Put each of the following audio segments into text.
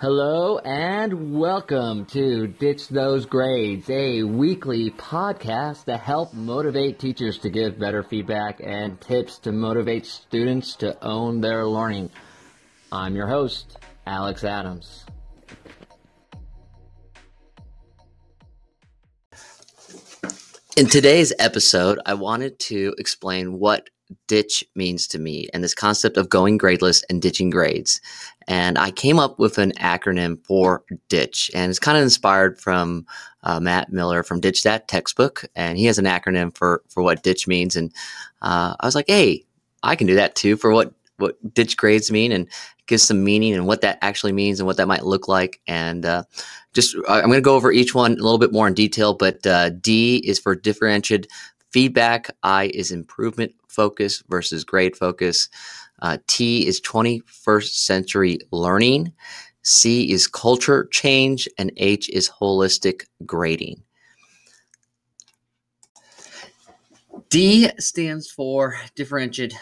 Hello and welcome to Ditch Those Grades, a weekly podcast to help motivate teachers to give better feedback and tips to motivate students to own their learning. I'm your host, Alex Adams. In today's episode, I wanted to explain what ditch means to me and this concept of going gradeless and ditching grades. And I came up with an acronym for ditch, and it's kind of inspired from uh, Matt Miller from Ditch That textbook, and he has an acronym for for what ditch means. And uh, I was like, hey, I can do that too for what what ditch grades mean and give some meaning and what that actually means and what that might look like. And uh, just I'm going to go over each one a little bit more in detail. But uh, D is for differentiated feedback. I is improvement focus versus grade focus. Uh, T is 21st century learning. C is culture change. And H is holistic grading. D stands for differentiated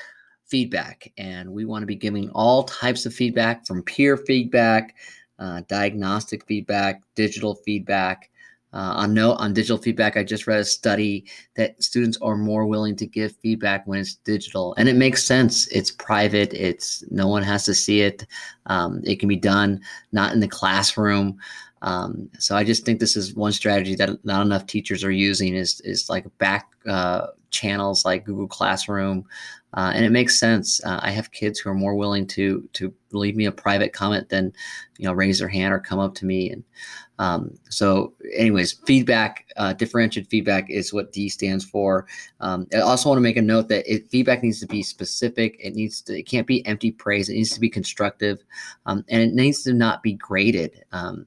feedback. And we want to be giving all types of feedback from peer feedback, uh, diagnostic feedback, digital feedback, uh, on note on digital feedback, I just read a study that students are more willing to give feedback when it's digital, and it makes sense. It's private. It's no one has to see it. Um, it can be done not in the classroom. Um, so I just think this is one strategy that not enough teachers are using is is like back uh, channels like Google Classroom, uh, and it makes sense. Uh, I have kids who are more willing to to leave me a private comment than you know raise their hand or come up to me and um, so, anyways, feedback, uh, differentiated feedback is what D stands for. Um, I also want to make a note that it, feedback needs to be specific. It needs to, it can't be empty praise. It needs to be constructive, um, and it needs to not be graded. Um,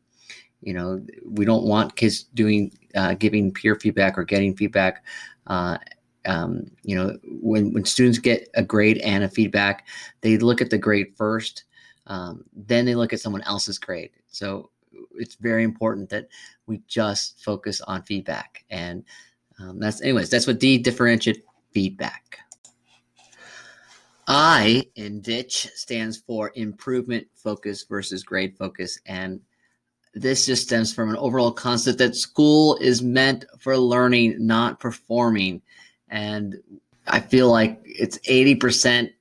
you know, we don't want kids doing uh, giving peer feedback or getting feedback. Uh, um, you know, when when students get a grade and a feedback, they look at the grade first. Um, then they look at someone else's grade. So it's very important that we just focus on feedback. And um, that's, anyways, that's what D differentiate feedback. I in DITCH stands for improvement focus versus grade focus. And this just stems from an overall concept that school is meant for learning, not performing. And I feel like it's 80%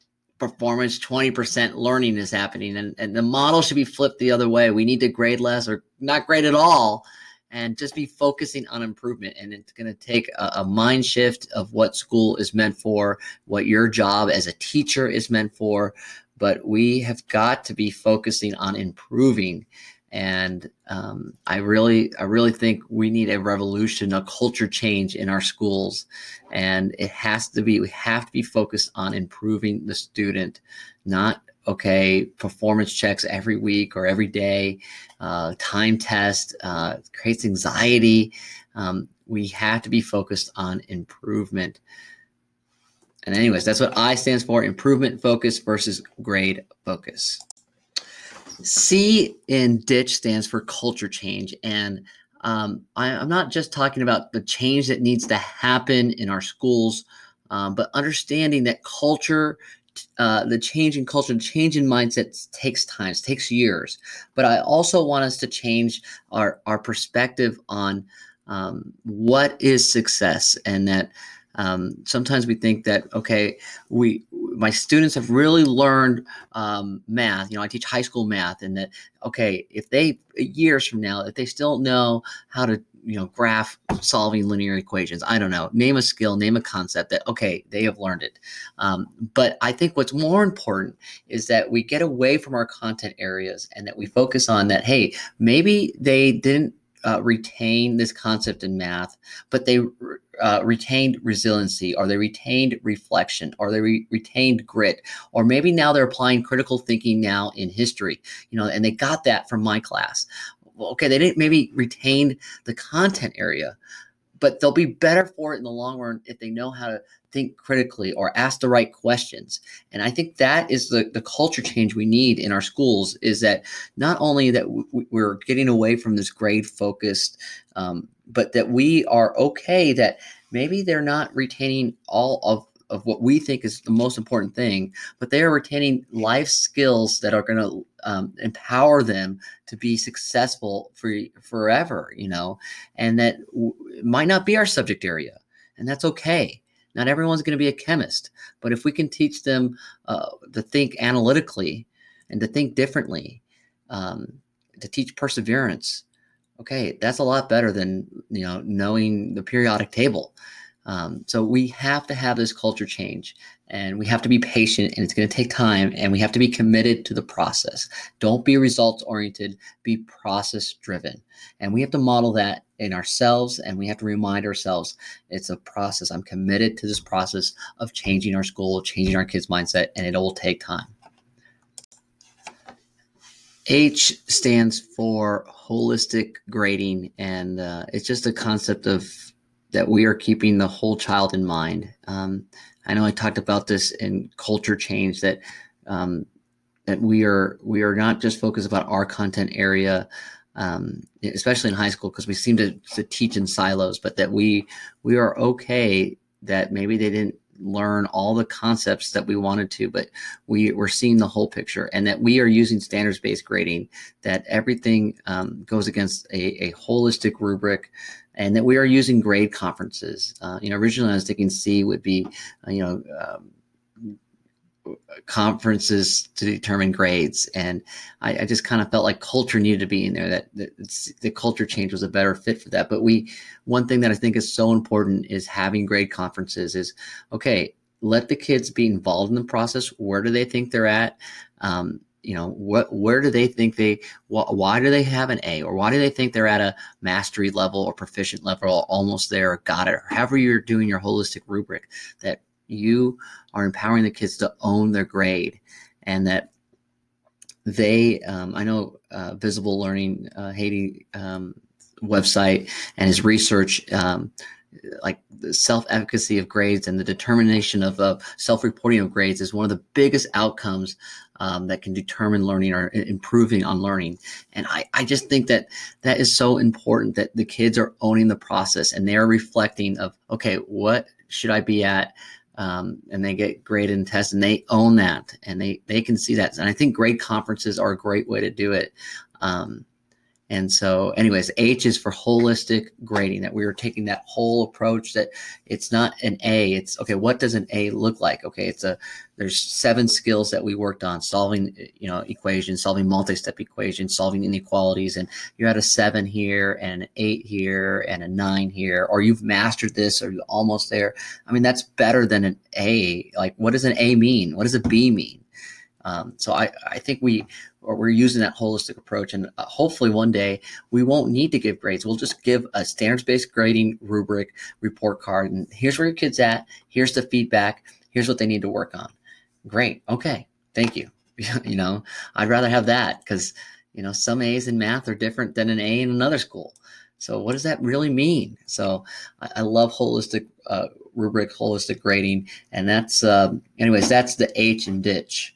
performance, 20% learning is happening. And, and the model should be flipped the other way. We need to grade less or not grade at all and just be focusing on improvement. And it's going to take a, a, mind shift of what school is meant for, what your job as a teacher is meant for. But we have got to be focusing on improving and um, I really, I really think we need a revolution, a culture change in our schools, and it has to be. We have to be focused on improving the student, not okay performance checks every week or every day, uh, time test uh, creates anxiety. Um, we have to be focused on improvement. And anyways, that's what I stands for: improvement focus versus grade focus. C in ditch stands for culture change. And um, I, am not just talking about the change that needs to happen in our schools, um, but understanding that culture, uh, the change in culture, the change in mindset takes time, takes years. But I also want us to change our, our perspective on um, what is success and that um, sometimes we think that okay, we my students have really learned um, math. You know, I teach high school math, and that okay, if they years from now, if they still know how to you know graph solving linear equations i don't know name a skill name a concept that okay they have learned it um, but i think what's more important is that we get away from our content areas and that we focus on that hey maybe they didn't uh, retain this concept in math, but they uh, retained resiliency, or they retained reflection, or they re- retained grit, or maybe now they're applying critical thinking now in history, you know, and they got that from my class. Well, okay, they didn't maybe retain the content area, but they'll be better for it in the long run if they know how to think critically or ask the right questions. And i think that is the, the culture change we need in our schools is that not only that we're getting away from this grade focused um, but that we are okay that maybe they're not retaining all of of what we think is the most important thing, but they are retaining life skills that are going to um, empower them to be successful for forever, you know, and that w- might not be our subject area, and that's okay. Not everyone's going to be a chemist, but if we can teach them uh, to think analytically and to think differently, um, to teach perseverance, okay, that's a lot better than you know knowing the periodic table. Um, so we have to have this culture change and we have to be patient and it's going to take time and we have to be committed to the process. Don't be results oriented, be process driven. And we have to model that in ourselves and we have to remind ourselves it's a process. I'm committed to this process of changing our school, changing our kids' mindset, and it will take time. H stands for holistic grading, and uh, it's just a concept of that we are keeping the whole child in mind. Um, I know I talked about this in culture change that um, that we are we are not just focused about our content area, um, especially in high school, because we seem to, to teach in silos, but that we we are okay that maybe they didn't learn all the concepts that we wanted to, but we we're seeing the whole picture, and that we are using standards based grading. That everything um, goes against a, a holistic rubric and that we are using grade conferences. Uh, you know, originally I was thinking C would be, uh, you know, um, conferences to determine grades, and I, I just kind of felt like culture needed to be in there. That, that the culture change was a better fit for that. But we, one thing that I think is so important is having grade conferences. Is okay. Let the kids be involved in the process. Where do they think they're at? Um, you know what where do they think they wh- why do they have an a or why do they think they're at a mastery level or proficient level or almost there or got it or however you're doing your holistic rubric that you are empowering the kids to own their grade and that they um, i know uh, visible learning uh, Hattie um, website and his research um, like the self-efficacy of grades and the determination of uh, self-reporting of grades is one of the biggest outcomes um, that can determine learning or improving on learning. And I, I just think that that is so important that the kids are owning the process and they're reflecting of, okay, what should I be at? Um, and they get graded and tested and they own that and they, they can see that. And I think grade conferences are a great way to do it. Um, and so, anyways, H is for holistic grading, that we are taking that whole approach that it's not an A. It's okay, what does an A look like? Okay, it's a there's seven skills that we worked on solving, you know, equations, solving multi-step equations, solving inequalities, and you're at a seven here and an eight here and a nine here, or you've mastered this or you're almost there. I mean, that's better than an A. Like, what does an A mean? What does a B mean? Um, so I, I think we we're using that holistic approach. And uh, hopefully one day we won't need to give grades. We'll just give a standards based grading rubric report card. And here's where your kid's at. Here's the feedback. Here's what they need to work on. Great. Okay. Thank you. you know, I'd rather have that because, you know, some A's in math are different than an A in another school. So what does that really mean? So I, I love holistic uh, rubric, holistic grading. And that's, uh, anyways, that's the H and ditch.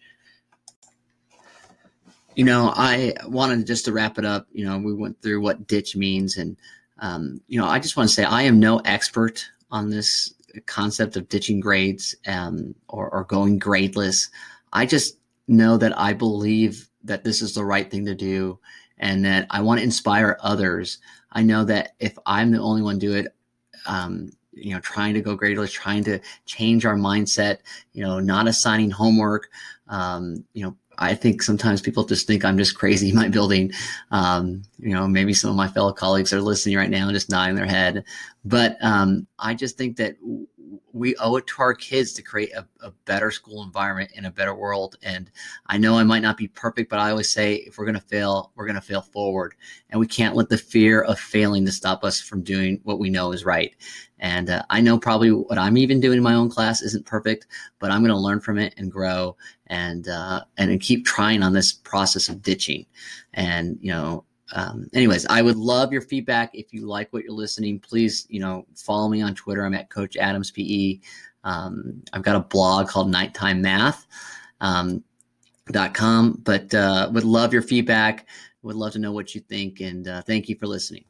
You know, I wanted just to wrap it up. You know, we went through what ditch means, and um, you know, I just want to say I am no expert on this concept of ditching grades um, or, or going gradeless. I just know that I believe that this is the right thing to do, and that I want to inspire others. I know that if I'm the only one do it, um, you know, trying to go gradeless, trying to change our mindset, you know, not assigning homework, um, you know, I think sometimes people just think I'm just crazy in my building. Um, you know, maybe some of my fellow colleagues are listening right now and just nodding their head. But um, I just think that we owe it to our kids to create a, a, better school environment in a better world. And I know I might not be perfect, but I always say if we're going to fail, we're going to fail forward. And we can't let the fear of failing to stop us from doing what we know is right. And uh, I know probably what I'm even doing in my own class isn't perfect, but I'm going to learn from it and grow and uh, and keep trying on this process of ditching. And you know, um, anyways, I would love your feedback. If you like what you're listening, please, you know, follow me on Twitter. I'm at Coach Adams PE. Um, I've got a blog called Nighttime Math. Um, dot com, but uh, would love your feedback. Would love to know what you think, and uh, thank you for listening.